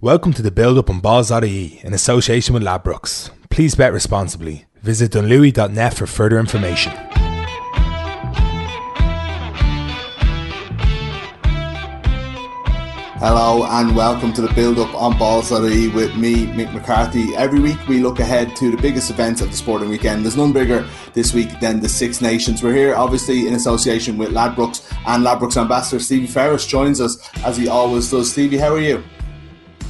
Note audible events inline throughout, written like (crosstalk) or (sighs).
Welcome to the build up on balls.ie in association with Ladbrokes. Please bet responsibly. Visit dunlewy.net for further information. Hello and welcome to the build up on balls.ie with me, Mick McCarthy. Every week we look ahead to the biggest events of the sporting weekend. There's none bigger this week than the Six Nations. We're here obviously in association with Ladbrokes and Ladbrokes ambassador Stevie Ferris joins us as he always does. Stevie, how are you?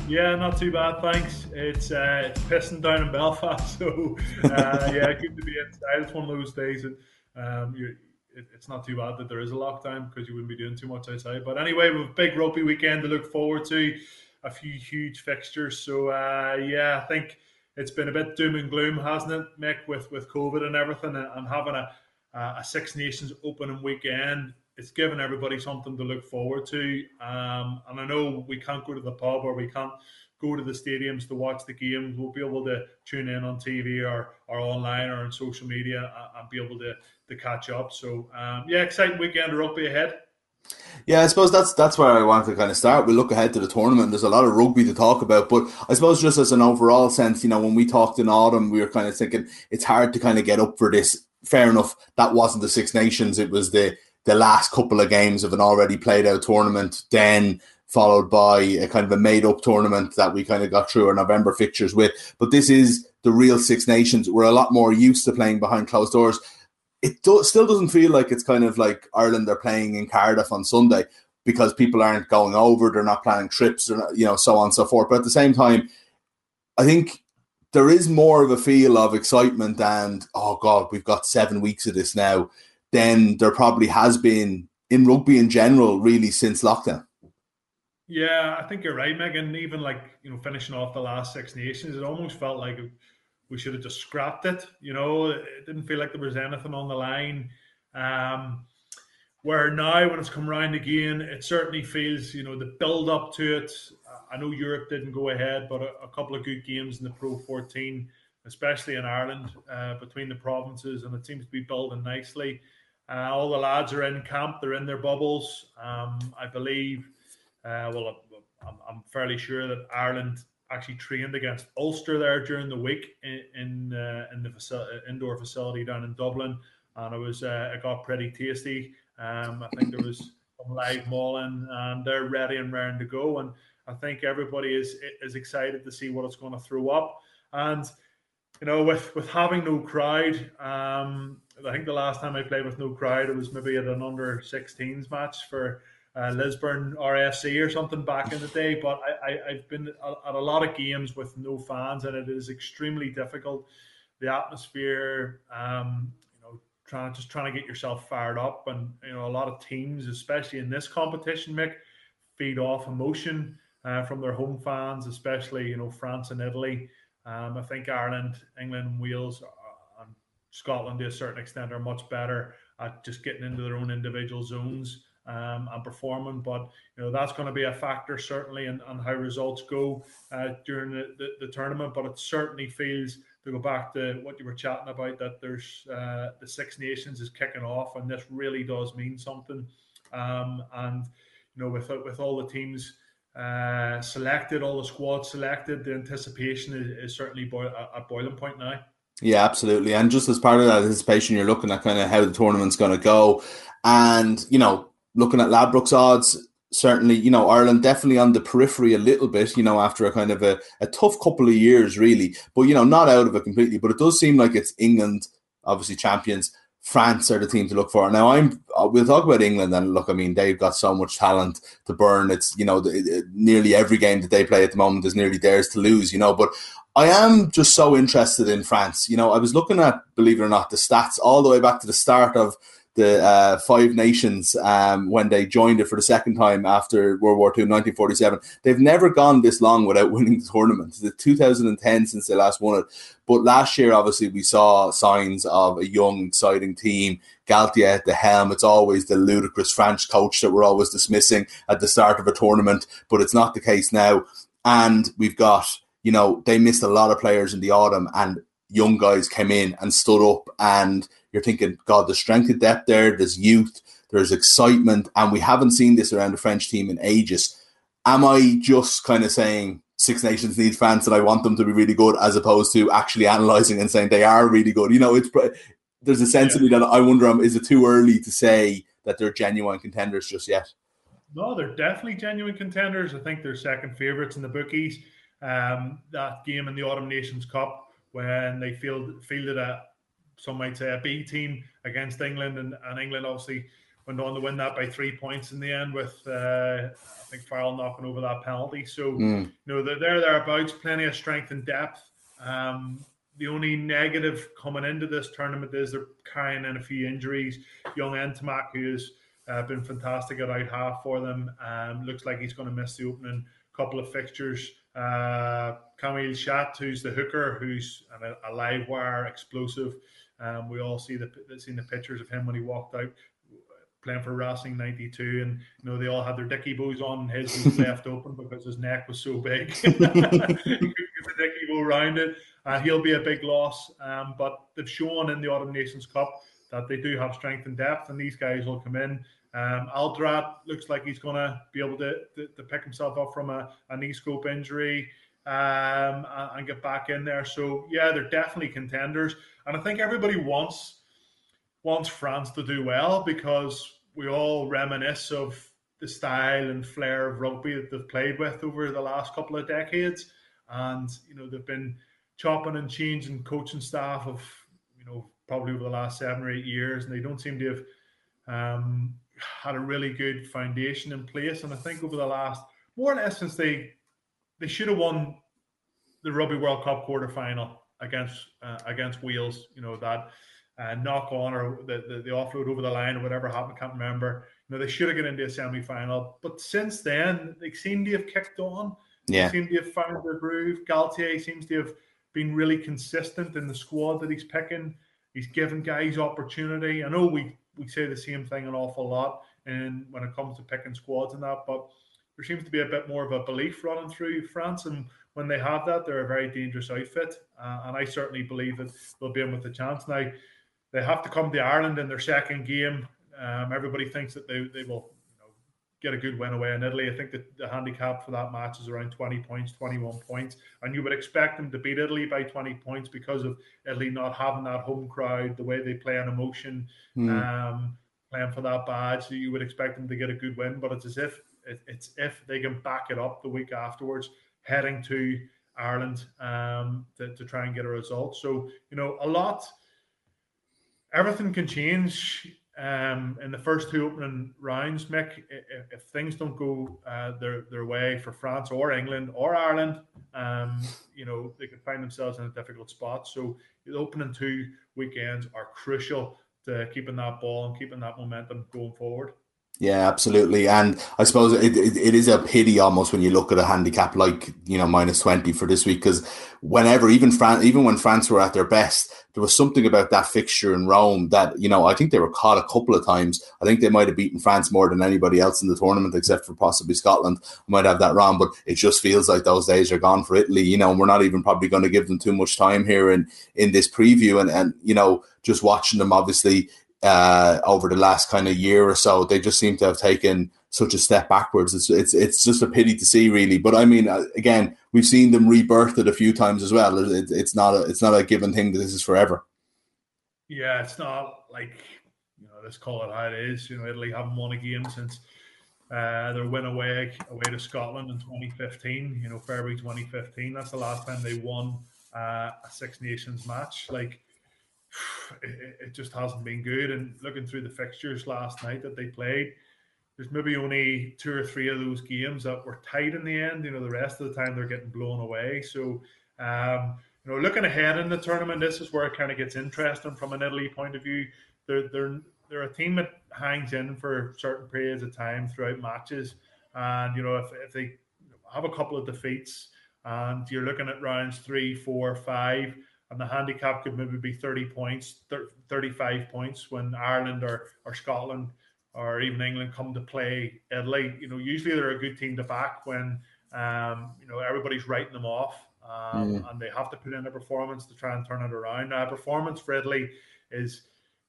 Yeah, not too bad, thanks. It's uh, it's pissing down in Belfast, (laughs) so uh, yeah, good to be inside. It's one of those days that um, it, it's not too bad that there is a lockdown because you wouldn't be doing too much outside. But anyway, we've a big rugby weekend to look forward to, a few huge fixtures. So uh, yeah, I think it's been a bit doom and gloom, hasn't it, Mick, with with COVID and everything, and having a a Six Nations opening weekend it's given everybody something to look forward to. Um, and I know we can't go to the pub or we can't go to the stadiums to watch the games. We'll be able to tune in on TV or, or online or on social media and be able to, to catch up. So, um, yeah, exciting weekend of rugby ahead. Yeah, I suppose that's that's where I want to kind of start. We look ahead to the tournament. There's a lot of rugby to talk about, but I suppose just as an overall sense, you know, when we talked in autumn, we were kind of thinking it's hard to kind of get up for this. Fair enough, that wasn't the Six Nations; it was the the last couple of games of an already played out tournament, then followed by a kind of a made up tournament that we kind of got through our November fixtures with. But this is the real Six Nations. We're a lot more used to playing behind closed doors. It do, still doesn't feel like it's kind of like Ireland are playing in Cardiff on Sunday because people aren't going over, they're not planning trips, or you know, so on and so forth. But at the same time, I think there is more of a feel of excitement and oh god, we've got seven weeks of this now than there probably has been in rugby in general, really, since lockdown. Yeah, I think you're right, Megan. Even like you know, finishing off the last Six Nations, it almost felt like we should have just scrapped it. You know, it didn't feel like there was anything on the line. Um, where now, when it's come round again, it certainly feels you know the build up to it. I know Europe didn't go ahead, but a, a couple of good games in the Pro 14, especially in Ireland, uh, between the provinces, and it seems to be building nicely. Uh, all the lads are in camp; they're in their bubbles. Um, I believe. Uh, well, I'm, I'm, fairly sure that Ireland actually trained against Ulster there during the week in in, uh, in the indoor facility down in Dublin, and it was uh, it got pretty tasty. Um, I think there was some live mauling, and they're ready and raring to go. And I think everybody is is excited to see what it's going to throw up. And you know, with with having no crowd, um, I think the last time I played with no crowd, it was maybe at an under 16s match for uh, Lisburn RFC or something back in the day. But I, have been at a lot of games with no fans, and it is extremely difficult. The atmosphere, um, you know, trying just trying to get yourself fired up, and you know, a lot of teams, especially in this competition, Mick, feed off emotion uh, from their home fans, especially you know France and Italy. Um, I think Ireland, England, Wales and Scotland to a certain extent are much better at just getting into their own individual zones um, and performing. But you know that's going to be a factor certainly in, on how results go uh, during the, the, the, tournament. But it certainly feels to go back to what you were chatting about that there's uh, the Six Nations is kicking off, and this really does mean something. Um, and you know with with all the teams. Uh, selected, all the squads selected. The anticipation is, is certainly at boiling point now. Yeah, absolutely. And just as part of that anticipation, you're looking at kind of how the tournament's going to go. And, you know, looking at Ladbrokes odds, certainly, you know, Ireland definitely on the periphery a little bit, you know, after a kind of a, a tough couple of years, really. But, you know, not out of it completely. But it does seem like it's England, obviously champions. France are the team to look for. Now, I'm. Uh, we'll talk about England and look. I mean, they've got so much talent to burn. It's you know, the, nearly every game that they play at the moment is nearly theirs to lose. You know, but I am just so interested in France. You know, I was looking at, believe it or not, the stats all the way back to the start of the uh, Five Nations um, when they joined it for the second time after World War II, 1947. They've never gone this long without (laughs) winning the tournament. It's 2010 since they last won it. But last year, obviously, we saw signs of a young, exciting team. Galthié at the helm. It's always the ludicrous French coach that we're always dismissing at the start of a tournament, but it's not the case now. And we've got you know, they missed a lot of players in the autumn and young guys came in and stood up and you're thinking, God, there's strength of depth there, there's youth, there's excitement, and we haven't seen this around the French team in ages. Am I just kind of saying Six Nations need fans and I want them to be really good, as opposed to actually analysing and saying they are really good. You know, it's there's a sense yeah. me that I wonder, um, is it too early to say that they're genuine contenders just yet? No, they're definitely genuine contenders. I think they're second favourites in the bookies. Um, that game in the Autumn Nations Cup when they field, fielded a some might say a B team against England, and, and England obviously went on to win that by three points in the end with uh, I think Farrell knocking over that penalty. So mm. you know they're there thereabouts, plenty of strength and depth. Um, the only negative coming into this tournament is they're carrying in a few injuries. Young Ntamack, who's uh, been fantastic at out half for them, um, looks like he's going to miss the opening couple of fixtures. Uh, Camille Chat, who's the hooker, who's a, a live wire explosive. Um, we all see the seen the pictures of him when he walked out playing for Racing 92 and you know they all had their dicky bows on and his was left (laughs) open because his neck was so big. (laughs) He couldn't get the dicky bow around it. Uh, he'll be a big loss um, but they've shown in the Autumn Nations Cup that they do have strength and depth and these guys will come in. Um, Alldritt looks like he's going to be able to, to, to, pick himself up from a, a knee scope injury um, and get back in there. So yeah they're definitely contenders and I think everybody wants wants France to do well because we all reminisce of the style and flair of rugby that they've played with over the last couple of decades. And, you know, they've been chopping and changing coaching staff of, you know, probably over the last seven or eight years, and they don't seem to have um, had a really good foundation in place. And I think over the last more or less since they they should have won the Rugby World Cup quarter final against uh, against Wales. You know that uh, knock on or the, the, the offload over the line or whatever happened. I can't remember. You know they should have got into a semi final, but since then they seem to have kicked on. Yeah, they seem to have found their groove. Galthié seems to have been really consistent in the squad that he's picking. He's given guys opportunity. I know we we say the same thing an awful lot, and when it comes to picking squads and that, but there seems to be a bit more of a belief running through France. And when they have that, they're a very dangerous outfit. Uh, and I certainly believe that they'll be in with a chance. Now, they have to come to Ireland in their second game. Um, everybody thinks that they, they will you know, get a good win away in Italy. I think that the handicap for that match is around 20 points, 21 points. And you would expect them to beat Italy by 20 points because of Italy not having that home crowd, the way they play on emotion, mm. um, playing for that badge. So you would expect them to get a good win. But it's as if it's if they can back it up the week afterwards, heading to Ireland um, to, to try and get a result. So, you know, a lot, everything can change um, in the first two opening rounds, Mick. If, if things don't go uh, their, their way for France or England or Ireland, um, you know, they could find themselves in a difficult spot. So, the opening two weekends are crucial to keeping that ball and keeping that momentum going forward. Yeah, absolutely. And I suppose it, it, it is a pity almost when you look at a handicap like, you know, minus 20 for this week, because whenever, even France, even when France were at their best, there was something about that fixture in Rome that, you know, I think they were caught a couple of times. I think they might have beaten France more than anybody else in the tournament, except for possibly Scotland. I might have that wrong, but it just feels like those days are gone for Italy, you know, and we're not even probably going to give them too much time here in, in this preview. And, and, you know, just watching them, obviously, uh, over the last kind of year or so. They just seem to have taken such a step backwards. It's it's it's just a pity to see, really. But I mean, uh, again, we've seen them rebirthed it a few times as well. It, it's not a it's not a given thing that this is forever. Yeah, it's not like you know, let's call it how it is. You know, Italy haven't won a game since uh, their win away away to Scotland in 2015. You know, February 2015. That's the last time they won uh, a Six Nations match. Like it, it, just hasn't been good. And looking through the fixtures last night that they played, there's maybe only two or three of those games that were tight in the end. You know, the rest of the time they're getting blown away. So, um, you know, looking ahead in the tournament, this is where it kind of gets interesting from an Italy point of view. They're they're they're a team that hangs in for certain periods of time throughout matches, and you know if if they have a couple of defeats and you're looking at rounds three, four, five and the handicap could maybe be 30 points, 35 points when Ireland or, or Scotland or even England come to play Italy. You know, usually they're a good team to back when, um, you know, everybody's writing them off um, mm. and they have to put in a performance to try and turn it around. Now, a performance for Italy is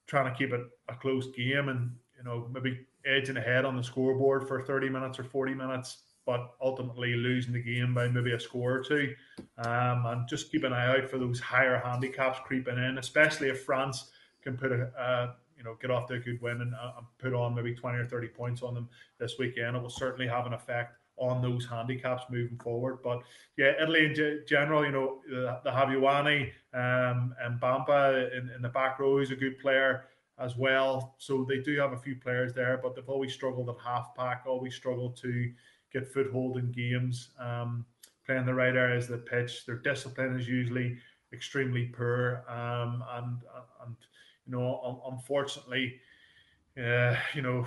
trying to keep it a close game and, you know, maybe edging ahead on the scoreboard for 30 minutes or 40 minutes but ultimately losing the game by maybe a score or two. Um, and just keep an eye out for those higher handicaps creeping in, especially if France can put a, uh, you know, get off a good win and, uh, put on maybe 20 or 30 points on them this weekend. It will certainly have an effect on those handicaps moving forward. But yeah, Italy in g- general, you know, the, the um, and Bampa in, in the back row is a good player as well. So they do have a few players there, but they've always struggled at half pack, always struggled to get foothold in games, um, playing the right areas of the pitch. Their discipline is usually extremely poor, um, and and you know, unfortunately, uh, you know,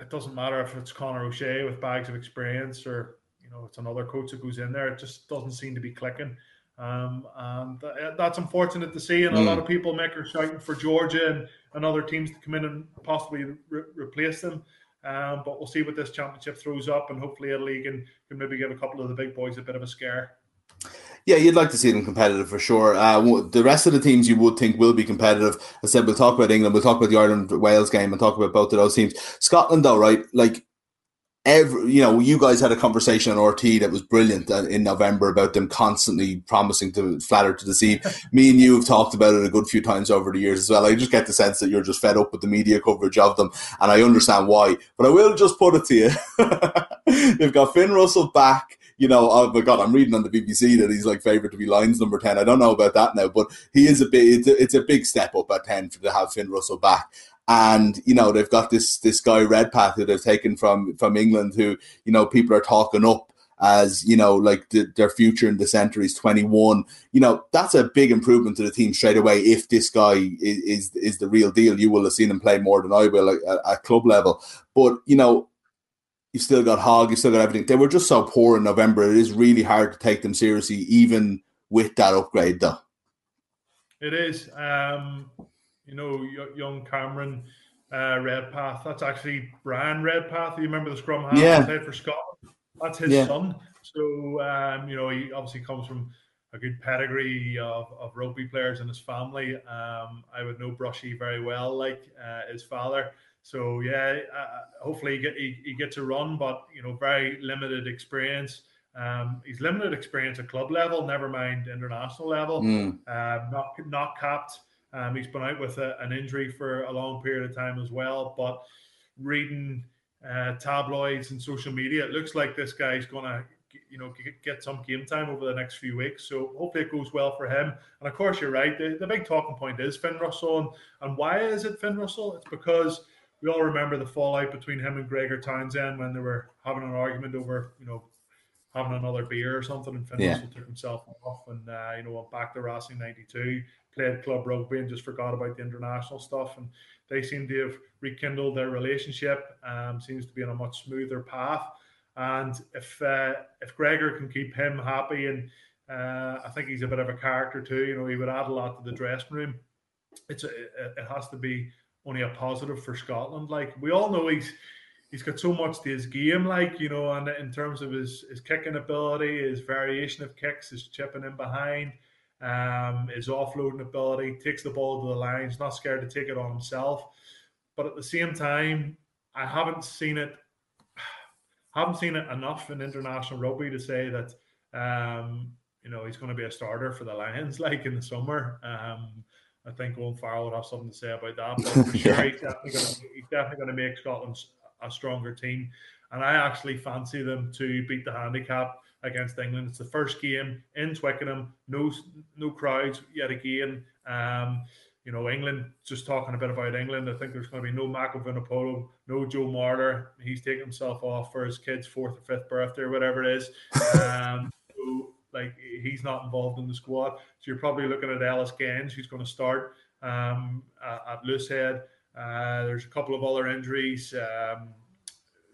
it doesn't matter if it's Conor O'Shea with bags of experience or you know it's another coach that goes in there. It just doesn't seem to be clicking. Um, and uh, that's unfortunate to see. And mm. a lot of people make are shouting for Georgia and, and other teams to come in and possibly re- replace them. Um, but we'll see what this championship throws up, and hopefully Italy can, can maybe give a couple of the big boys a bit of a scare. Yeah, you'd like to see them competitive for sure. Uh, the rest of the teams you would think will be competitive. I said we'll talk about England, we'll talk about the Ireland Wales game, and talk about both of those teams. Scotland, though, right? Like every, you know, you guys had a conversation on RTÉ that was brilliant uh, in November about them constantly promising to flatter to deceive. (laughs) Me and you have talked about it a good few times over the years as well. I just get the sense that you're just fed up with the media coverage of them, and I understand why. But I will just put it to you: (laughs) they've got Finn Russell back. You know, oh my God, I'm reading on the BBC that he's like favourite to be Lions number ten. I don't know about that now, but he is a big. It's a, it's a big step up at ten for to have Finn Russell back and you know they've got this this guy Redpath who they've taken from from England, who you know people are talking up as you know like the, their future in the centre. is twenty one. You know that's a big improvement to the team straight away. If this guy is is, is the real deal, you will have seen him play more than I will at, at club level. But you know you've still got Hogg, you've still got everything. They were just so poor in November. It is really hard to take them seriously, even with that upgrade, though. It is. Um, you know, young Cameron uh, Redpath. That's actually Bryan Redpath. You remember the scrum half yeah. played for Scotland? That's his yeah. son. So, um, you know, he obviously comes from a good pedigree of, of rugby players in his family. Um, I would know Brushy very well, like uh, his father. So yeah, uh, hopefully he, get, he, he gets a run, but you know, very limited experience. Um, he's limited experience at club level, never mind international level. Mm. Uh, not not capped um, he's been out with a, an injury for a long period of time as well. But reading uh, tabloids and social media, it looks like this guy's going to, you know, get some game time over the next few weeks. So hopefully it goes well for him. And of course, you're right. The, the big talking point is Finn Russell. And, and why is it Finn Russell? It's because we all remember the fallout between him and Gregor Townsend when they were having an argument over, you know, having another beer or something. And Finn yeah. Russell took himself off and, uh, you know, went back to Racing 92 played club rugby and just forgot about the international stuff. And they seem to have rekindled their relationship. Um, seems to be on a much smoother path. And if uh, if Gregor can keep him happy, and uh, I think he's a bit of a character too. You know, he would add a lot to the dressing room. It's a, it has to be only a positive for Scotland. Like we all know, he's he's got so much to his game. Like you know, and in terms of his his kicking ability, his variation of kicks, his chipping in behind um, his offloading ability, takes the ball to the lines, not scared to take it on himself. But at the same time, I haven't seen it. (sighs) Haven't seen it enough in international rugby to say that um, you know he's going to be a starter for the Lions (laughs) like in the summer. Um, I think Owen Farrell would have something to say about that. But (laughs) for sure, he's definitely going to, he's definitely going to make Scotland a stronger team. And I actually fancy them to beat the handicap against England. It's the first game in Twickenham, no no crowds yet again. Um, you know, England, just talking a bit about England, I think there's going to be no Mako Vunipola, no Joe Marler. He's taking himself off for his kid's fourth or fifth birthday or whatever it is. Um, (laughs) so, like, he's not involved in the squad. So you're probably looking at Ellis Genge, who's going to start um, at, at Loosehead. Uh, there's a couple of other injuries. Um,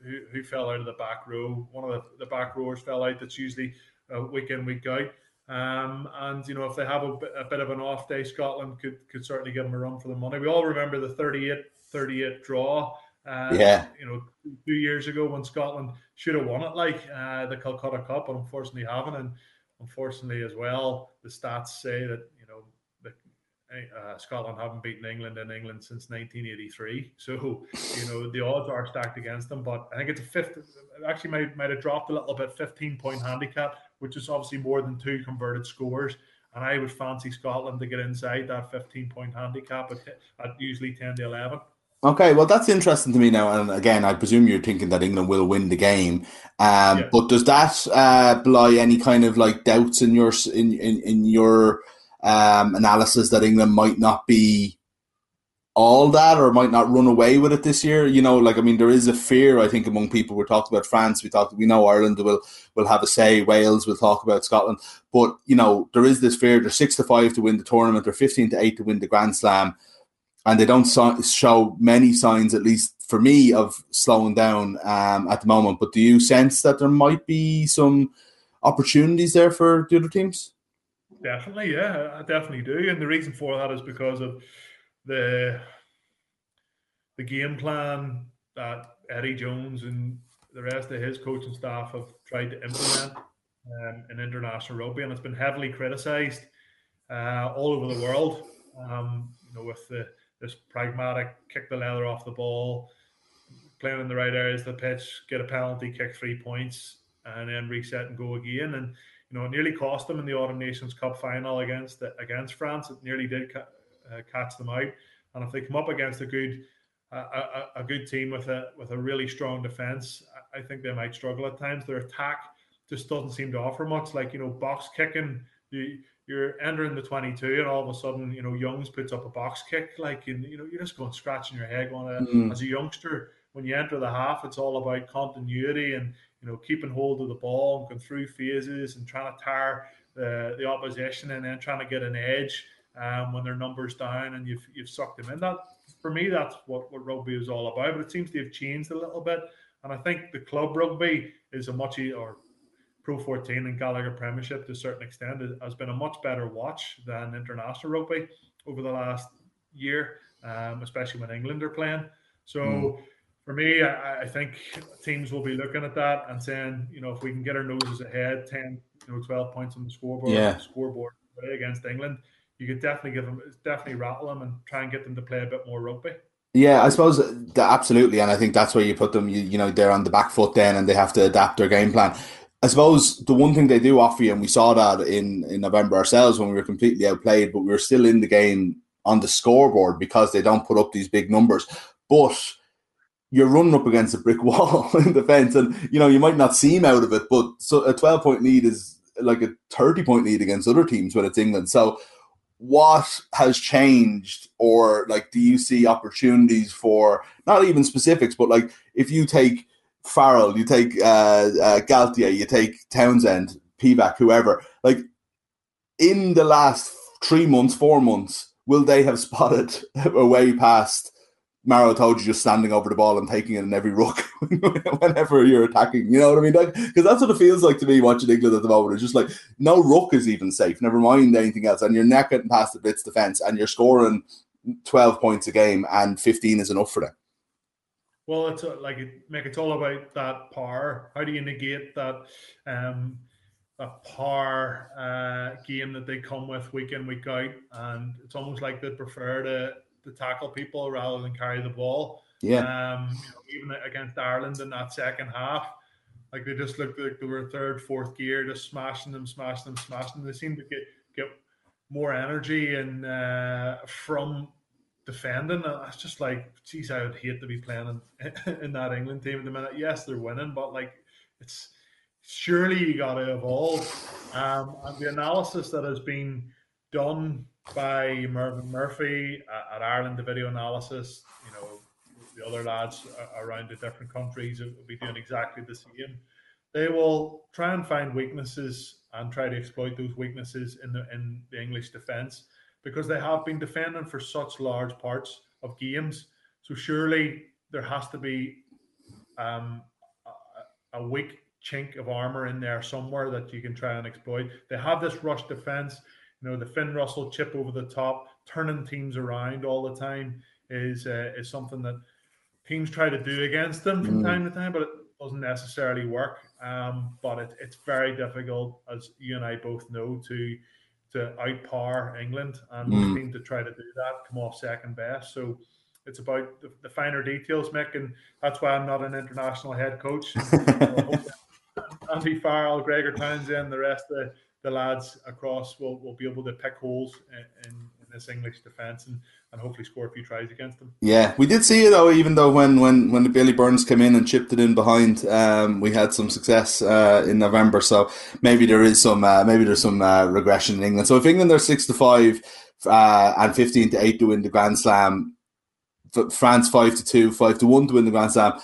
who, who fell out of the back row. One of the, the back rowers fell out. That's usually uh, week in week out. Um, and you know, if they have a, a, bit of an off day, Scotland could could certainly give them a run for the money. We all remember the 38 38 draw. Uh, yeah. You know, two years ago when Scotland should have won it, like uh, the Calcutta Cup, but unfortunately haven't. And unfortunately, as well, the stats say that you know the, uh, Scotland haven't beaten England in England since 1983. So, you know, the odds are stacked against them. But I think it's a fifth, actually might, might have dropped a little bit, 15 point handicap, which is obviously more than two converted scores. And I would fancy Scotland to get inside that 15 point handicap at, at usually 10 to 11. Okay, well, that's interesting to me now. And again, I presume you're thinking that England will win the game. Um, yeah. But does that uh, belie any kind of like doubts in your in in, in your um, analysis that England might not be all that or might not run away with it this year. You know, like I mean, there is a fear I think among people. We're talking about France. We talked. We know Ireland will will have a say. Wales will talk about Scotland. But you know, there is this fear. They're six to five to win the tournament. They're fifteen to eight to win the Grand Slam, and they don't so- show many signs, at least for me, of slowing down um, at the moment. But do you sense that there might be some opportunities there for the other teams? Definitely, yeah, I definitely do. And the reason for that is because of the the game plan that Eddie Jones and the rest of his coaching staff have tried to implement um, in international rugby, and it's been heavily criticised uh, all over the world. Um, you know, with the this pragmatic kick the leather off the ball, playing in the right areas of the pitch, get a penalty, kick three points, and then reset and go again. And you know, it nearly cost them in the Autumn Nations Cup final against against France. It nearly did ca- uh, catch them out. And if they come up against a good a, a, a, good team with a with a really strong defense, I think they might struggle at times. Their attack just doesn't seem to offer much. Like you know, box kicking, you, you're entering the 22, and all of a sudden, you know, Youngs puts up a box kick. Like and, you know, you're just going scratching your head, going mm. as a youngster. When you enter the half, it's all about continuity and you know, keeping hold of the ball and going through phases and trying to tire the, the opposition and then trying to get an edge um, when their numbers down and you've you've sucked them in. That for me, that's what, what rugby is all about. But it seems to have changed a little bit. And I think the club rugby is a much or Pro 14 and Gallagher Premiership to a certain extent has been a much better watch than international rugby over the last year, um, especially when England are playing. So. Mm for me, I, I, think teams will be looking at that and saying, you know, if we can get our noses ahead, 10, you know, 12 points on the scoreboard, yeah. scoreboard against England, you could definitely give them, definitely rattle them and try and get them to play a bit more rugby. Yeah, I suppose uh, absolutely, and I think that's where you put them. You, you know, they're on the back foot then, and they have to adapt their game plan. I suppose the one thing they do offer you, and we saw that in in November ourselves when we were completely outplayed, but we were still in the game on the scoreboard because they don't put up these big numbers. But you're running up against a brick (laughs) wall in defence, and you know you might not seem out of it, but so a 12 point lead is like a 30 point lead against other teams when it's England. So, what has changed, or like, do you see opportunities for not even specifics, but like if you take Farrell, you take uh, uh, Galthié, you take Townsend, Pivac, whoever, like in the last three months, four months, will they have (laughs) spotted a way past? Maro Itoje just standing over the ball and taking it in every ruck (laughs) whenever you're attacking. You know what I mean? Because like, that's what it feels like to me watching England at the moment. It's just like no ruck is even safe. Never mind anything else, and you're not getting past the blitz defense, and you're scoring twelve points a game, and fifteen is enough for them. Well, it's uh, like make it's all about that power. How do you negate that? Um, that power uh, game that they come with week in week out, and it's almost like they prefer to to tackle people rather than carry the ball. Yeah. Um, you know, even against Ireland in that second half, like they just looked like they were third, fourth gear, just smashing them, smashing them, smashing them. They seemed to get get more energy and uh, from defending. And it's just like, geez, I would hate to be playing in, (laughs) in that England team at the minute. Yes, they're winning, but like it's surely you got to evolve. Um, and the analysis that has been done by Mervyn Murphy at, Ireland, the video analysis. You know, the other lads around the different countries will be doing exactly the same. They will try and find weaknesses and try to exploit those weaknesses in the in the English defence because they have been defending for such large parts of games. So surely there has to be um, a, a weak chink of armour in there somewhere that you can try and exploit. They have this rush defence you know, the Finn Russell chip over the top, turning teams around all the time is uh, is something that teams try to do against them from mm. time to time, but it doesn't necessarily work. Um, but it, it's very difficult, as you and I both know, to to outpower England, and mm. seem to try to do that, come off second best. So it's about the, the, finer details, Mick, and that's why I'm not an international head coach. (laughs) (laughs) Andy Farrell, Gregor Townsend, the rest of the, the lads across will, will be able to pick holes in, in, this English defence and, and hopefully score a few tries against them. Yeah, we did see it though, even though when when when the Billy Burns came in and chipped it in behind, um, we had some success uh, in November. So maybe there is some uh, maybe there's some uh, regression in England. So if England are six to five uh, and fifteen to eight to win the Grand Slam, France five to two, five to one to win the Grand Slam,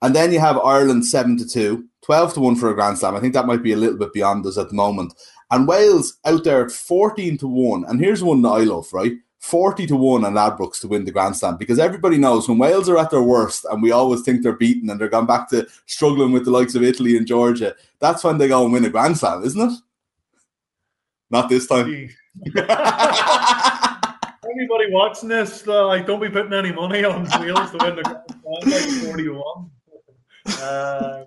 and then you have Ireland seven to two. 12 to 1 for a Grand Slam. I think that might be a little bit beyond us at the moment. And Wales out there at 14 to 1. And here's one that I love, right? 40 to 1 on Ladbrokes to win the grandstand because everybody knows when Wales are at their worst and we always think they're beaten and they're gone back to struggling with the likes of Italy and Georgia, that's when they go and win a grandstand, isn't it? Not this time. (laughs) Anybody watching this, uh, like, don't be putting any money on Wales to win the grandstand, like 41. (laughs) Uh,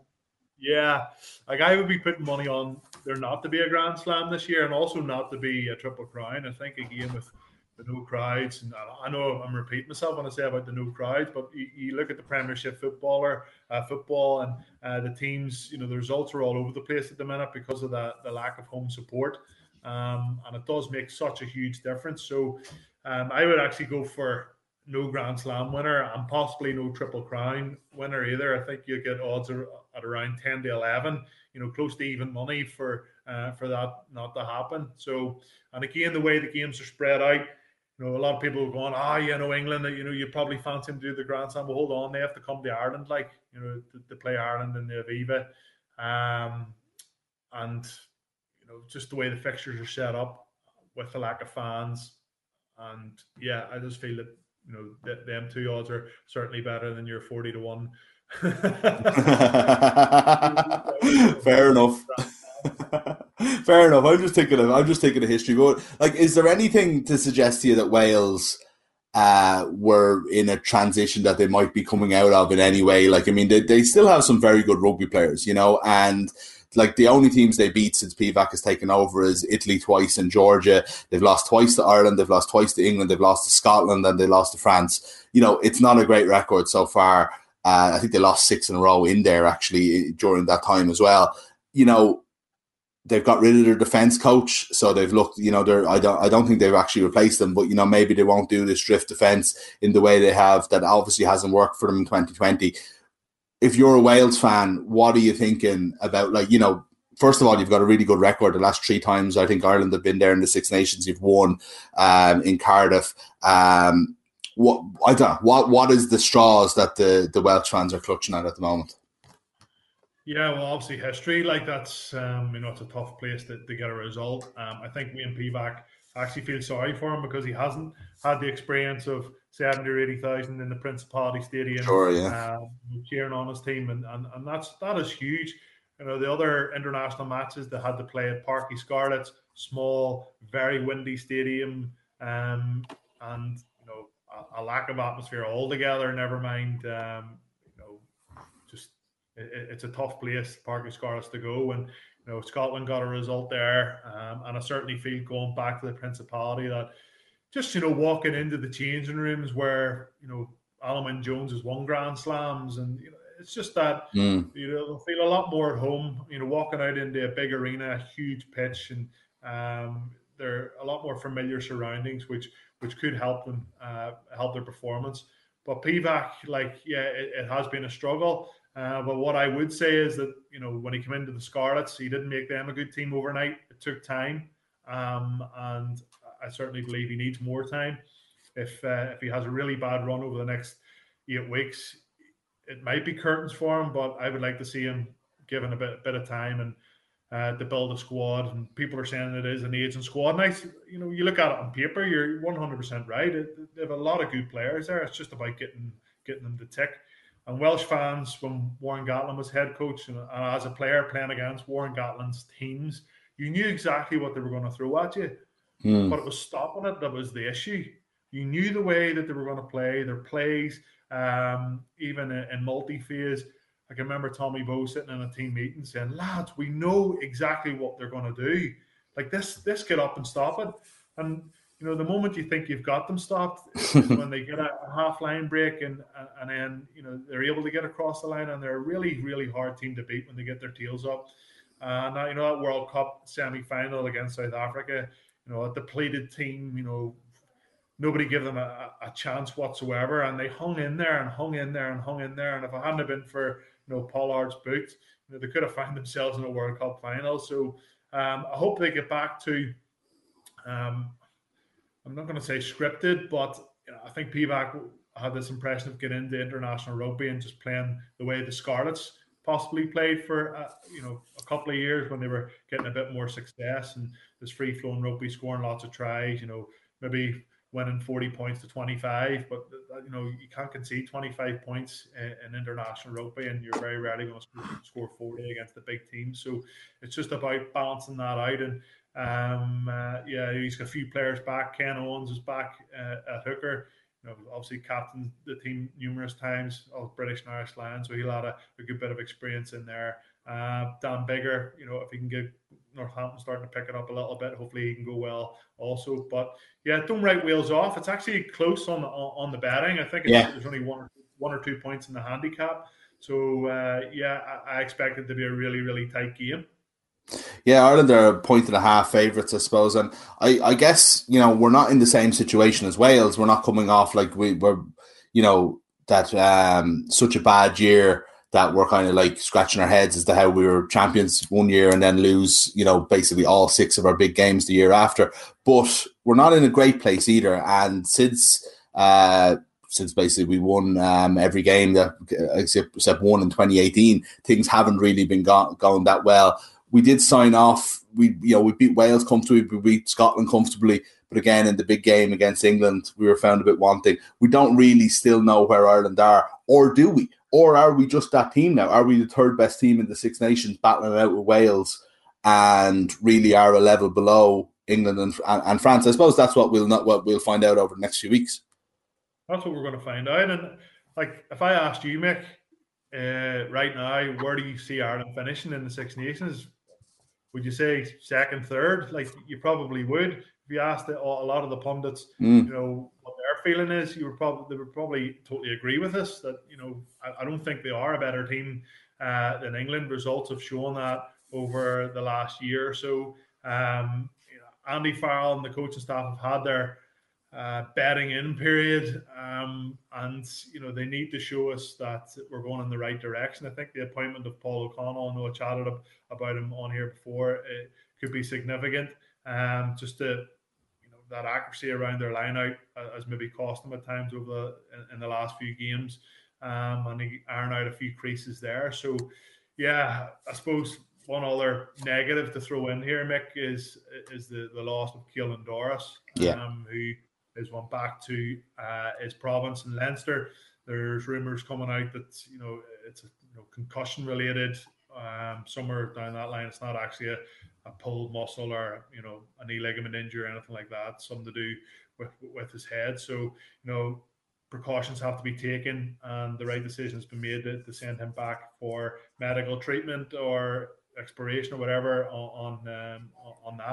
yeah, like I would be putting money on there not to be a Grand Slam this year and also not to be a Triple Crown. I think again with the no crowds, and I know I'm repeating myself when I say about the no crowds, but you, you look at the Premiership footballer uh, football and uh, the teams. You know the results are all over the place at the minute because of the the lack of home support, um, and it does make such a huge difference. So um, I would actually go for no Grand Slam winner and possibly no Triple Crown winner either. I think you get odds at around ten to eleven. You know, close to even money for uh, for that not to happen. So, and again, the way the games are spread out, you know, a lot of people are going, ah, you know, England, you know, you probably fancy them to do the Grand Slam. But hold on, they have to come to Ireland, like you know, to, to play Ireland in the Aviva, um, and you know, just the way the fixtures are set up with the lack of fans, and yeah, I just feel that you know, th- them two odds are certainly better than your 40 to 1. (laughs) Fair enough. (laughs) Fair enough. I'm just thinking of I'm just thinking of history. But like, is there anything to suggest to you that Wales uh, were in a transition that they might be coming out of in any way? Like, I mean, they, they still have some very good rugby players, you know, and like the only teams they beat since Pivac has taken over is Italy twice and Georgia. They've lost twice to Ireland, they've lost twice to England, they've lost to Scotland, and they lost to France. You know, it's not a great record so far. Uh, I think they lost six in a row in there actually during that time as well. You know, they've got rid of their defense coach, so they've looked. You know, they're I don't I don't think they've actually replaced them, but you know maybe they won't do this drift defense in the way they have. That obviously hasn't worked for them in 2020 if you're a Wales fan, what are you thinking about? Like, you know, first of all, you've got a really good record. The last three times I think Ireland have been there in the Six Nations, you've won um, in Cardiff. Um, what I don't know, what what is the straws that the the Welsh fans are clutching at at the moment? Yeah, well, obviously history like that's um, you know it's a tough place to, to get a result. Um, I think Wayne Pivac actually feel sorry for him because he hasn't had the experience of 70 or 80,000 in the Principality Stadium, sure, yeah. Um, cheering on his team. And, and, and that's, that is huge. You know, the other international matches they had to play at Parc y Scarlets, small, very windy stadium, um, and, a, lack of atmosphere altogether, never mind, um, you know, just it, it's a tough place, Parc y Scarlets to go. And, you know, Scotland got a result there. Um, and I certainly feel going back to the Principality that, just you know walking into the changing rooms where you know Alun Jones has won Grand Slams, and you know it's just that mm. you know feel a lot more at home. You know, walking out into a big arena, a huge pitch, and um, they're a lot more familiar surroundings, which which could help them uh, help their performance. But Pivac, like yeah, it, it has been a struggle. Uh, but what I would say is that you know when he came into the Scarlets, he didn't make them a good team overnight. It took time, um, and I certainly believe he needs more time. If uh, if he has a really bad run over the next eight weeks, it might be curtains for him. But I would like to see him given a bit bit of time and uh, to build a squad. And people are saying it is an aging squad. Nice, you know, you look at it on paper, you're 100 percent right. They have a lot of good players there. It's just about getting getting them to tick. And Welsh fans, when Warren Gatland was head coach and, and as a player playing against Warren Gatland's teams, you knew exactly what they were going to throw at you. Mm. But it was stopping it that was the issue. You knew the way that they were going to play, their plays, um, even in, in multi phase. I can remember Tommy Bowe sitting in a team meeting saying, lads, we know exactly what they're going to do. like this, this get up and stop it. And you know, the moment you think you've got them stopped, (laughs) when they get a, a, half line break and and then you know they're able to get across the line, and they're a really really hard team to beat when they get their tails up. And uh, you know that World Cup semi final against South Africa, you know, a depleted team, you know, nobody gave them a, a, chance whatsoever, and they hung in there and hung in there and hung in there. And if it hadn't been for you know Pollard's boot, you know, they could have found themselves in a World Cup final. So um, I hope they get back to. Um, I'm not going to say scripted, but you know, I think Pivac had this impression of getting into international rugby and just playing the way the Scarlets possibly played for uh, you know a couple of years when they were getting a bit more success and this free flowing rugby, scoring lots of tries. You know, maybe winning 40 points to 25 but uh, you know you can't concede 25 points in, in international rugby and you're very rarely going to score 40 against the big teams so it's just about balancing that out and um, uh, yeah, he's got a few players back. Ken Owens is back uh, at hooker. You know, obviously captained the team numerous times of British and Irish Lions, so he'll have a, a good bit of experience in there. Uh, Dan Biggar, you know, if he can get Northampton starting to pick it up a little bit, hopefully he can go well also. But yeah, don't write Wales off. It's actually close on on, the betting. I think yeah. there's only one or two, one or two points in the handicap. So uh, yeah, I, I expect it to be a really really tight game. Yeah, Ireland are a point and a half favourites, I suppose, and I, I guess you know we're not in the same situation as Wales. We're not coming off like we were, you know, that um, such a bad year that we're kind of like scratching our heads as to how we were champions one year and then lose, you know, basically all six of our big games the year after. But we're not in a great place either, and since. Uh, since basically we won um, every game that except, except one in 2018, things haven't really been go- going that well we did sign off. We you know we beat Wales comfortably, we beat Scotland comfortably, but again in the big game against England, we were found a bit wanting. We don't really still know where Ireland are, or do we? Or are we just that team now? Are we the third best team in the Six Nations, battling out with Wales, and really are a level below England and, and, and France? I suppose that's what we'll not what we'll find out over the next few weeks. That's what we're going to find out. And like, if I asked you, Mick, uh, right now, where do you see Ireland finishing in the Six Nations? would you say second, third? Like you probably would if you asked a lot of the pundits, mm. you know, what their feeling is. You would probably they would probably totally agree with us that you know I, I don't think they are a better team uh, than England. Results have shown that over the last year or so. Um, you know, Andy Farrell and the coaching staff have had their uh, betting in period, um, and you know they need to show us that we're going in the right direction. I think the appointment of Paul O'Connell, I know I chatted about him on here before, it could be significant. Um, just to you know that accuracy around their line out has maybe cost them at times over the in, in the last few games, um, and they iron out a few creases there. So yeah, I suppose one other negative to throw in here, Mick, is is the, the loss of Caelan Doris, yeah. um, who is one back to uh, his province in Leinster. There's rumours coming out that you know it's a, you know, concussion related. Um, somewhere down that line, it's not actually a, a pulled muscle or you know a knee ligament injury or anything like that. Something to do with with his head. So you know precautions have to be taken and the right decision has been made to, to send him back for medical treatment or exploration or whatever on on, um,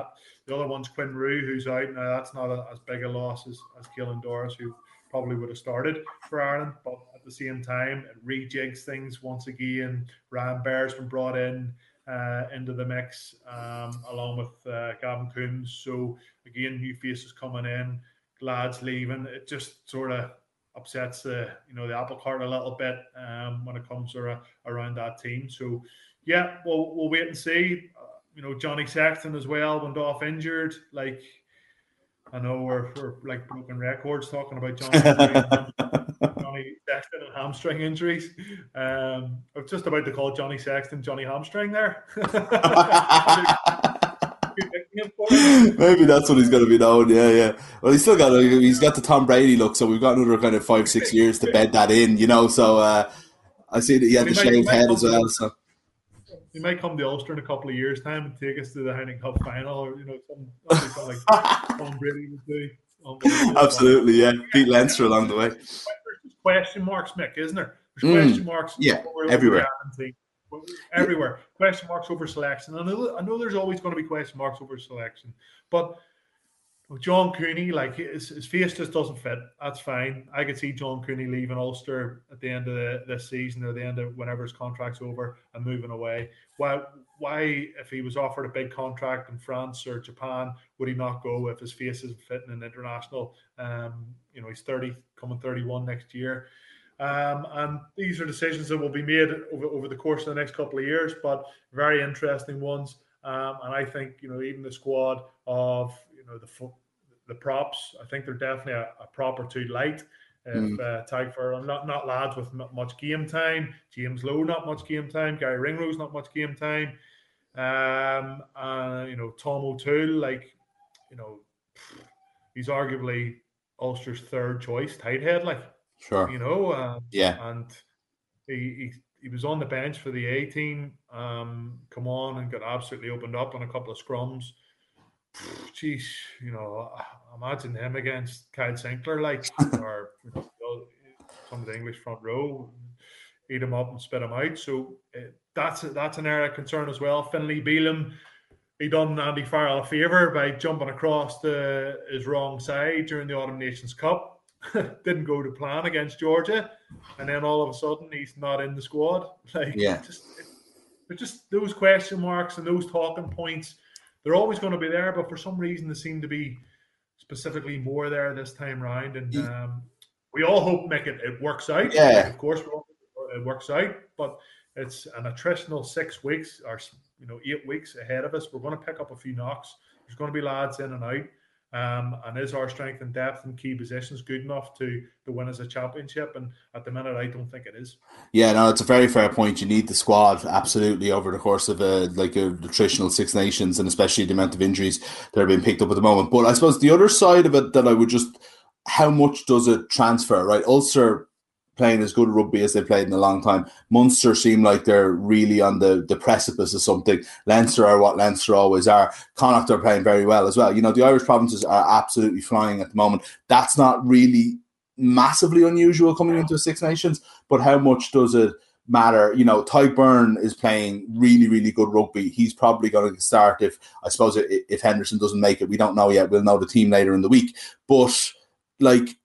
that. The other one's Quinn Roux, who's out now. That's not a, as big a loss as, as Caelan Doris, who probably would have started for Ireland, but at the same time, it rejigs things once again. Ryan Baird's been brought in uh, into the mix um, along with uh, Gavin Coombs. So again, new faces coming in, lads leaving. It just sort of upsets the you know the apple cart a little bit um, when it comes around that team. So yeah, we'll we'll wait and see. You know, Johnny Sexton as well went off injured. Like, I know we're, we're like broken records talking about Johnny, (laughs) Johnny Sexton and hamstring injuries. Um, I was just about to call Johnny Sexton Johnny Hamstring there. (laughs) Maybe that's what he's going to be known. Yeah, yeah. Well, he's still got a, he's got the Tom Brady look, so we've got another kind of five six years to bed that in, you know. So uh, I see that he had the shaved head as well. So he might come to Ulster in a couple of years' time and take us to the Heineken Cup final, or you know, something, like (laughs) Tom Brady would do. Absolutely, yeah. Pete Leinster along the way. There's question marks, Mick, isn't there? There's mm, question marks. Yeah, everywhere. everywhere. Question marks over selection. I know, I know there's always going to be question marks over selection, but John Cooney, like his, his face just doesn't fit. That's fine. I could see John Cooney leaving Ulster at the end of the, this season or the end of whenever his contract's over and moving away. Why? Why, if he was offered a big contract in France or Japan, would he not go if his face isn't fitting in international? Um, you know, he's thirty, coming thirty-one next year. Um, and these are decisions that will be made over, over the course of the next couple of years, but very interesting ones. Um, and I think you know even the squad of you know the the props, I think they're definitely a, a prop or two light. If mm. uh, Tadhg not not lads with not much game time, James Lowe not much game time, Garry Ringrose not much game time, um, uh, you know Tom O'Toole like you know he's arguably Ulster's third choice tight head like Sure. You know, uh, yeah. And he, he, he was on the bench for the A team. Um, come on and got absolutely opened up on a couple of scrums. Jeez, you know, imagine him against Kyle Sinckler, like, or you know, some of the English front row, eat him up and spit him out. So uh, that's that's an area of concern as well. Finlay Bealham, he done Andy Farrell a favour by jumping across the his wrong side during the Autumn Nations Cup (laughs) didn't go to plan against Georgia, and then all of a sudden he's not in the squad. (laughs) Like, yeah, just but just those question marks and those talking points, they're always going to be there. But for some reason, they seem to be specifically more there this time round, and um, we all hope make it it works out. Yeah, of course, it works out, but it's an attritional six weeks or you know eight weeks ahead of us. We're going to pick up a few knocks. There's going to be lads in and out. Um, and is our strength and depth in key positions good enough to to win as a championship? And at the minute, I don't think it is. Yeah, no, it's a very fair point. You need the squad absolutely over the course of a like a nutritional Six Nations, and especially the amount of injuries that are being picked up at the moment. But I suppose the other side of it that I would just how much does it transfer? Right, Ulster playing as good rugby as they played in a long time. Munster seem like they're really on the, the precipice of something. Leinster are what Leinster always are. Connacht are playing very well as well. You know, the Irish provinces are absolutely flying at the moment. That's not really massively unusual coming into Six Nations, but how much does it matter? You know, Beirne is playing really, really good rugby. He's probably going to start if, I suppose, if Henderson doesn't make it. We don't know yet. We'll know the team later in the week. But, like,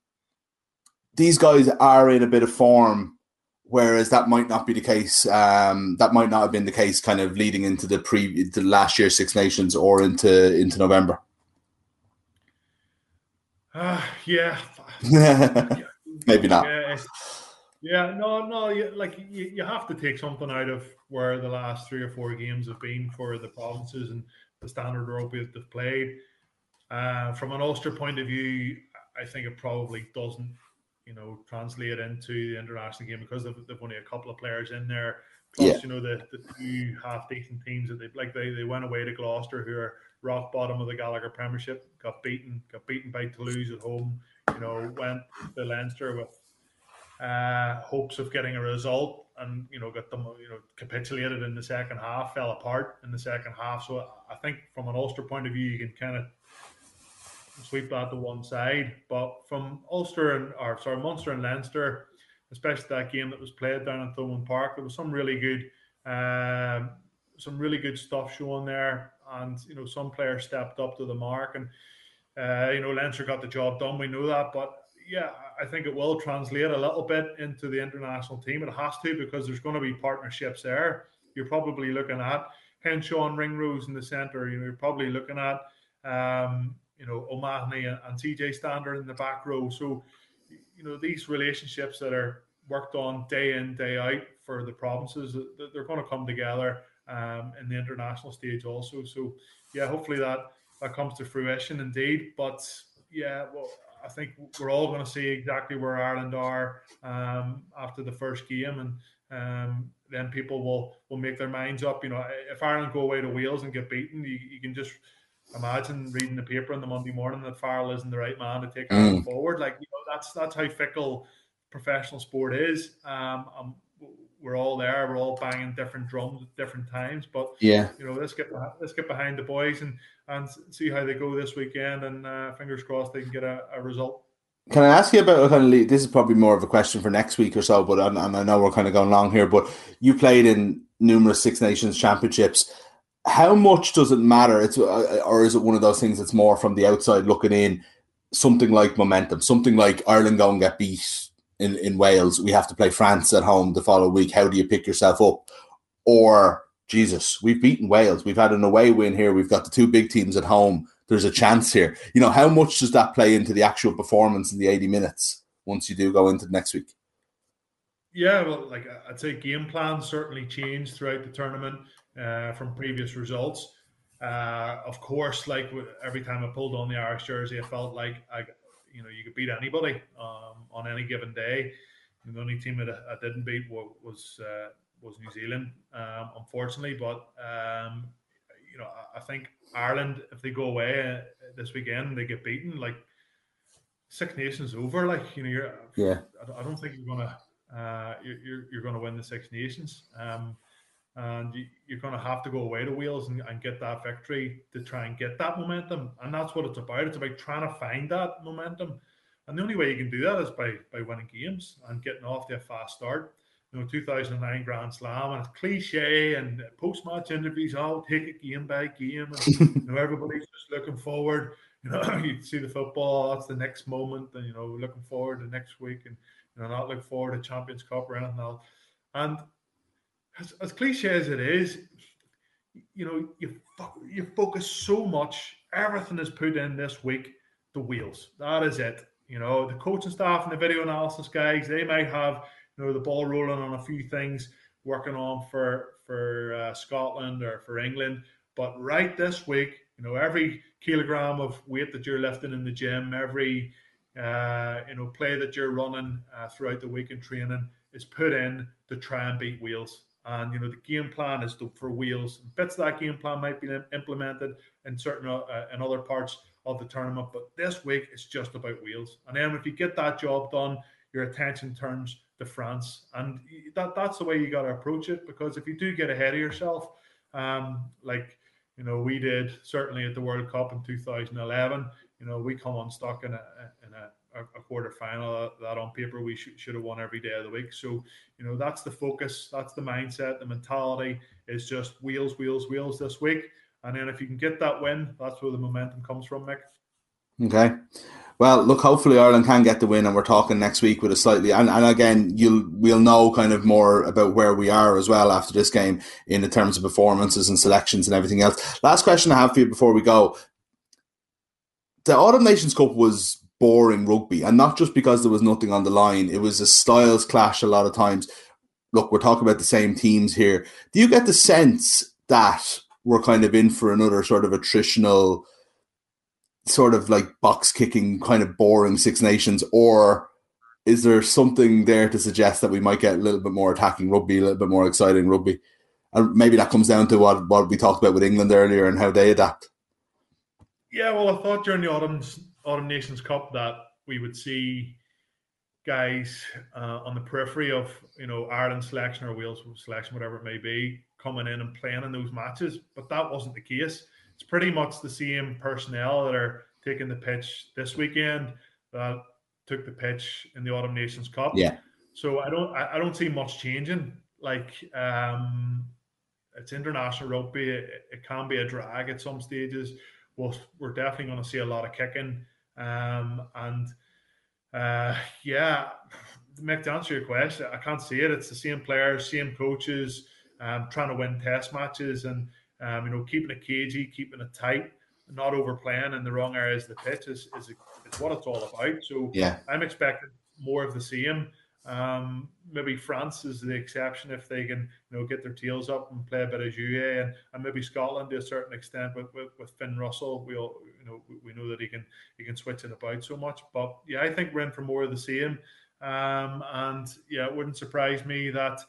these guys are in a bit of form, whereas that might not be the case. Um, that might not have been the case, kind of leading into the pre the last year's Six Nations or into into November. Uh, yeah. (laughs) Maybe not. Yeah, yeah, no, no. You, like you, you have to take something out of where the last three or four games have been for the provinces and the standard rugby that they've played. Uh, from an Ulster point of view, I think it probably doesn't you know, translate into the international game because they've, they've only a couple of players in there. Plus, yeah. you know, the, the two half decent teams that they like they, they went away to Gloucester who are rock bottom of the Gallagher Premiership, got beaten, got beaten by Toulouse at home, you know, went to Leinster with uh, hopes of getting a result and you know got them you know capitulated in the second half, fell apart in the second half. So I think from an Ulster point of view, you can kind of sweep that to one side. But from Ulster and or sorry, Munster and Leinster, especially that game that was played down at Thomond Park, there was some really good, um, some really good stuff shown there, and you know some players stepped up to the mark, and uh, you know Leinster got the job done. We know that, but yeah, I think it will translate a little bit into the international team. It has to because there's going to be partnerships there. You're probably looking at Henshaw and Ringrose in the centre. You know, you're probably looking at um, you know, O'Mahony and, and CJ Stander in the back row. So, you know, these relationships that are worked on day in, day out for the provinces, they're going to come together um, in the international stage also. So, yeah, hopefully that that comes to fruition indeed. But yeah, well, I think we're all going to see exactly where Ireland are um, after the first game, and um, then people will will make their minds up. You know, if Ireland go away to Wales and get beaten, you, you can just imagine reading the paper on the Monday morning that Farrell isn't the right man to take mm. forward. Like you know, that's that's how fickle professional sport is. Um, um, we're all there. We're all banging different drums at different times. But yeah, you know, let's get let's get behind the boys and and see how they go this weekend. And uh, fingers crossed they can get a, a result. Can I ask you about kind of this is probably more of a question for next week or so, but and, and I know we're kind of going long here. But you played in numerous Six Nations championships. How much does it matter? It's uh, or is it one of those things that's more from the outside looking in? Something like momentum, something like Ireland go and get beat in, in Wales. We have to play France at home the following week. How do you pick yourself up? Or Jesus, we've beaten Wales. We've had an away win here. We've got the two big teams at home. There's a chance here. You know, how much does that play into the actual performance in the 80 minutes once you do go into the next week? Yeah, well, like I'd say game plans certainly change throughout the tournament uh, from previous results. Uh, of course, like every time I pulled on the Irish jersey, I felt like I, you know, you could beat anybody um, on any given day. And the only team that I didn't beat was uh, was New Zealand, um, unfortunately. But um, you know, I, think Ireland, if they go away uh, this weekend, they get beaten. Like Six Nations over. Like you know, you're yeah. I, I don't think you're gonna uh, you're you're gonna win the Six Nations. Um, and you, are going to have to go away to Wales and, and, get that victory to try and get that momentum. And that's what it's about. It's about trying to find that momentum. And the only way you can do that is by by winning games and getting off to a fast start you know, 2009 Grand Slam, and it's cliche and post match interviews. I'll take it game by game, and (laughs) you know everybody's just looking forward. You know, (laughs) you see the football. Oh, that's the next moment, and you know, looking forward to next week, and you know, not look forward to Champions Cup or anything else. And as, as cliche as it is, you know, you you focus so much. Everything is put in this week. The Wales. That is it. You know, the coaching staff and the video analysis guys. They might have you know the ball rolling on a few things, working on for for uh, Scotland or for England. But right this week, you know, every kilogram of weight that you're lifting in the gym, every uh, you know play that you're running uh, throughout the week in training is put in to try and beat Wales. And you know the game plan is to, for Wales. Bits of that game plan might be implemented in certain uh, in other parts of the tournament, but this week it's just about Wales. And then if you get that job done, your attention turns to France, and that that's the way you got to approach it. Because if you do get ahead of yourself, um, like you know we did certainly at the World Cup in 2011, you know we come unstuck in a in a, a quarter final uh, that on paper we should, should have won every day of the week. So you know that's the focus, that's the mindset, the mentality is just Wales, Wales, Wales this week. And then if you can get that win, that's where the momentum comes from, Mick. Okay. Well, look, hopefully Ireland can get the win, and we're talking next week with a slightly and, and again you'll we'll know kind of more about where we are as well after this game in the terms of performances and selections and everything else. Last question I have for you before we go: the Autumn Nations Cup was boring rugby, and not just because there was nothing on the line; it was a styles clash a lot of times. Look, we're talking about the same teams here. Do you get the sense that we're kind of in for another sort of attritional? sort of like box kicking, kind of boring Six Nations, or is there something there to suggest that we might get a little bit more attacking rugby, a little bit more exciting rugby? And maybe that comes down to what, what we talked about with England earlier and how they adapt. Yeah, well, I thought during the Autumn, Autumn Nations Cup that we would see guys uh, on the periphery of you know Ireland selection or Wales selection, whatever it may be, coming in and playing in those matches. But that wasn't the case it's pretty much the same personnel that are taking the pitch this weekend that took the pitch in the Autumn Nations Cup. Yeah. So I don't I, don't see much changing. Like um it's international rugby. It, it can be a drag at some stages. Well, we're definitely going to see a lot of kicking. Um, and uh, yeah, Mick, to answer your question, I can't see it. It's the same players, same coaches, um, trying to win test matches, and um, you know, keeping it cagey, keeping it tight, not overplaying in the wrong areas of the pitch is, is, is what it's all about. So yeah, I'm expecting more of the same. Um, maybe France is the exception if they can, you know, get their tails up and play a bit of jouet, and, and maybe Scotland to a certain extent with, with, with Finn Russell. We all, you know, we know that he can he can switch it about so much. But yeah, I think we're in for more of the same. Um, and yeah, it wouldn't surprise me that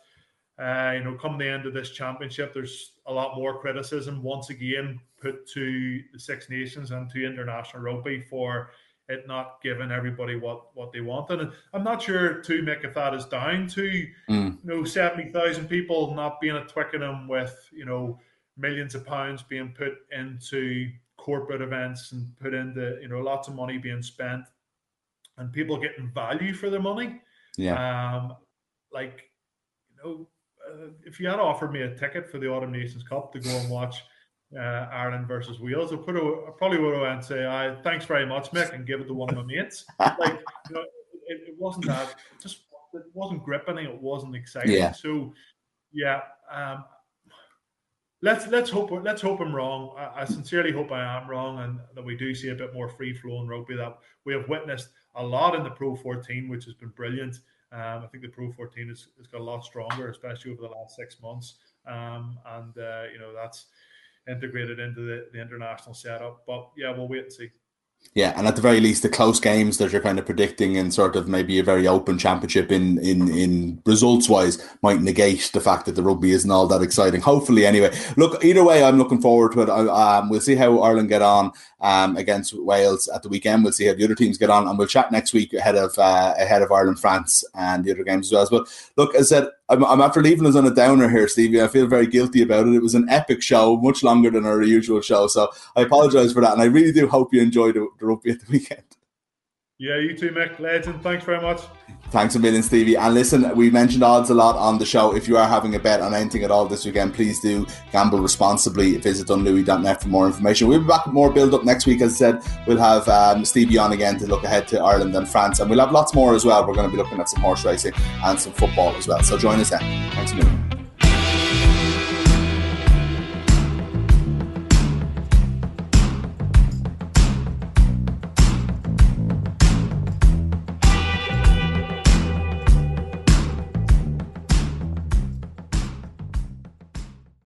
uh, you know, come the end of this championship, there's a lot more criticism once again put to the Six Nations and to international rugby for it not giving everybody what what they wanted. And I'm not sure too, Mick, if that is down to mm. you know seventy thousand people not being at Twickenham with you know millions of pounds being put into corporate events and put into you know lots of money being spent and people getting value for their money. Yeah. Um, like you know if you had offered me a ticket for the Autumn Nations Cup to go and watch uh, Ireland versus Wales, I, put a, I probably would have and say, I, "Thanks very much, Mick," and give it to one of my mates. (laughs) like you know, it, it wasn't that. It just it wasn't gripping. It wasn't exciting. Yeah. So yeah. Um, let's let's hope let's hope I'm wrong. I, I, sincerely hope I am wrong, and that we do see a bit more free flowing rugby. That we have witnessed a lot in the Pro 14, which has been brilliant. Um, I think the Pro 14 has, has got a lot stronger, especially over the last six months. Um, and uh, you know that's integrated into the, the international setup. But yeah, we'll wait and see. Yeah, and at the very least, the close games that you're kind of predicting in sort of maybe a very open championship in in in results wise might negate the fact that the rugby isn't all that exciting. Hopefully, anyway. Look, either way, I'm looking forward to it. Um, we'll see how Ireland get on um, against Wales at the weekend. We'll see how the other teams get on, and we'll chat next week ahead of uh, ahead of Ireland France and the other games as well. But look, as I said, I'm, I'm after leaving us on a downer here, Stevie. I feel very guilty about it. It was an epic show, much longer than our usual show, so I apologise for that. And I really do hope you enjoyed the, the rugby at the weekend. Yeah, you too, Mick. Legend. Thanks very much. Thanks a million, Stevie. And listen, we mentioned odds a lot on the show. If you are having a bet on anything at all this weekend, please do gamble responsibly. Visit dunlewy.net for more information. We'll be back with more build up next week. As I said, we'll have um, Stevie on again to look ahead to Ireland and France. And we'll have lots more as well. We're going to be looking at some horse racing and some football as well. So join us then. Thanks a million.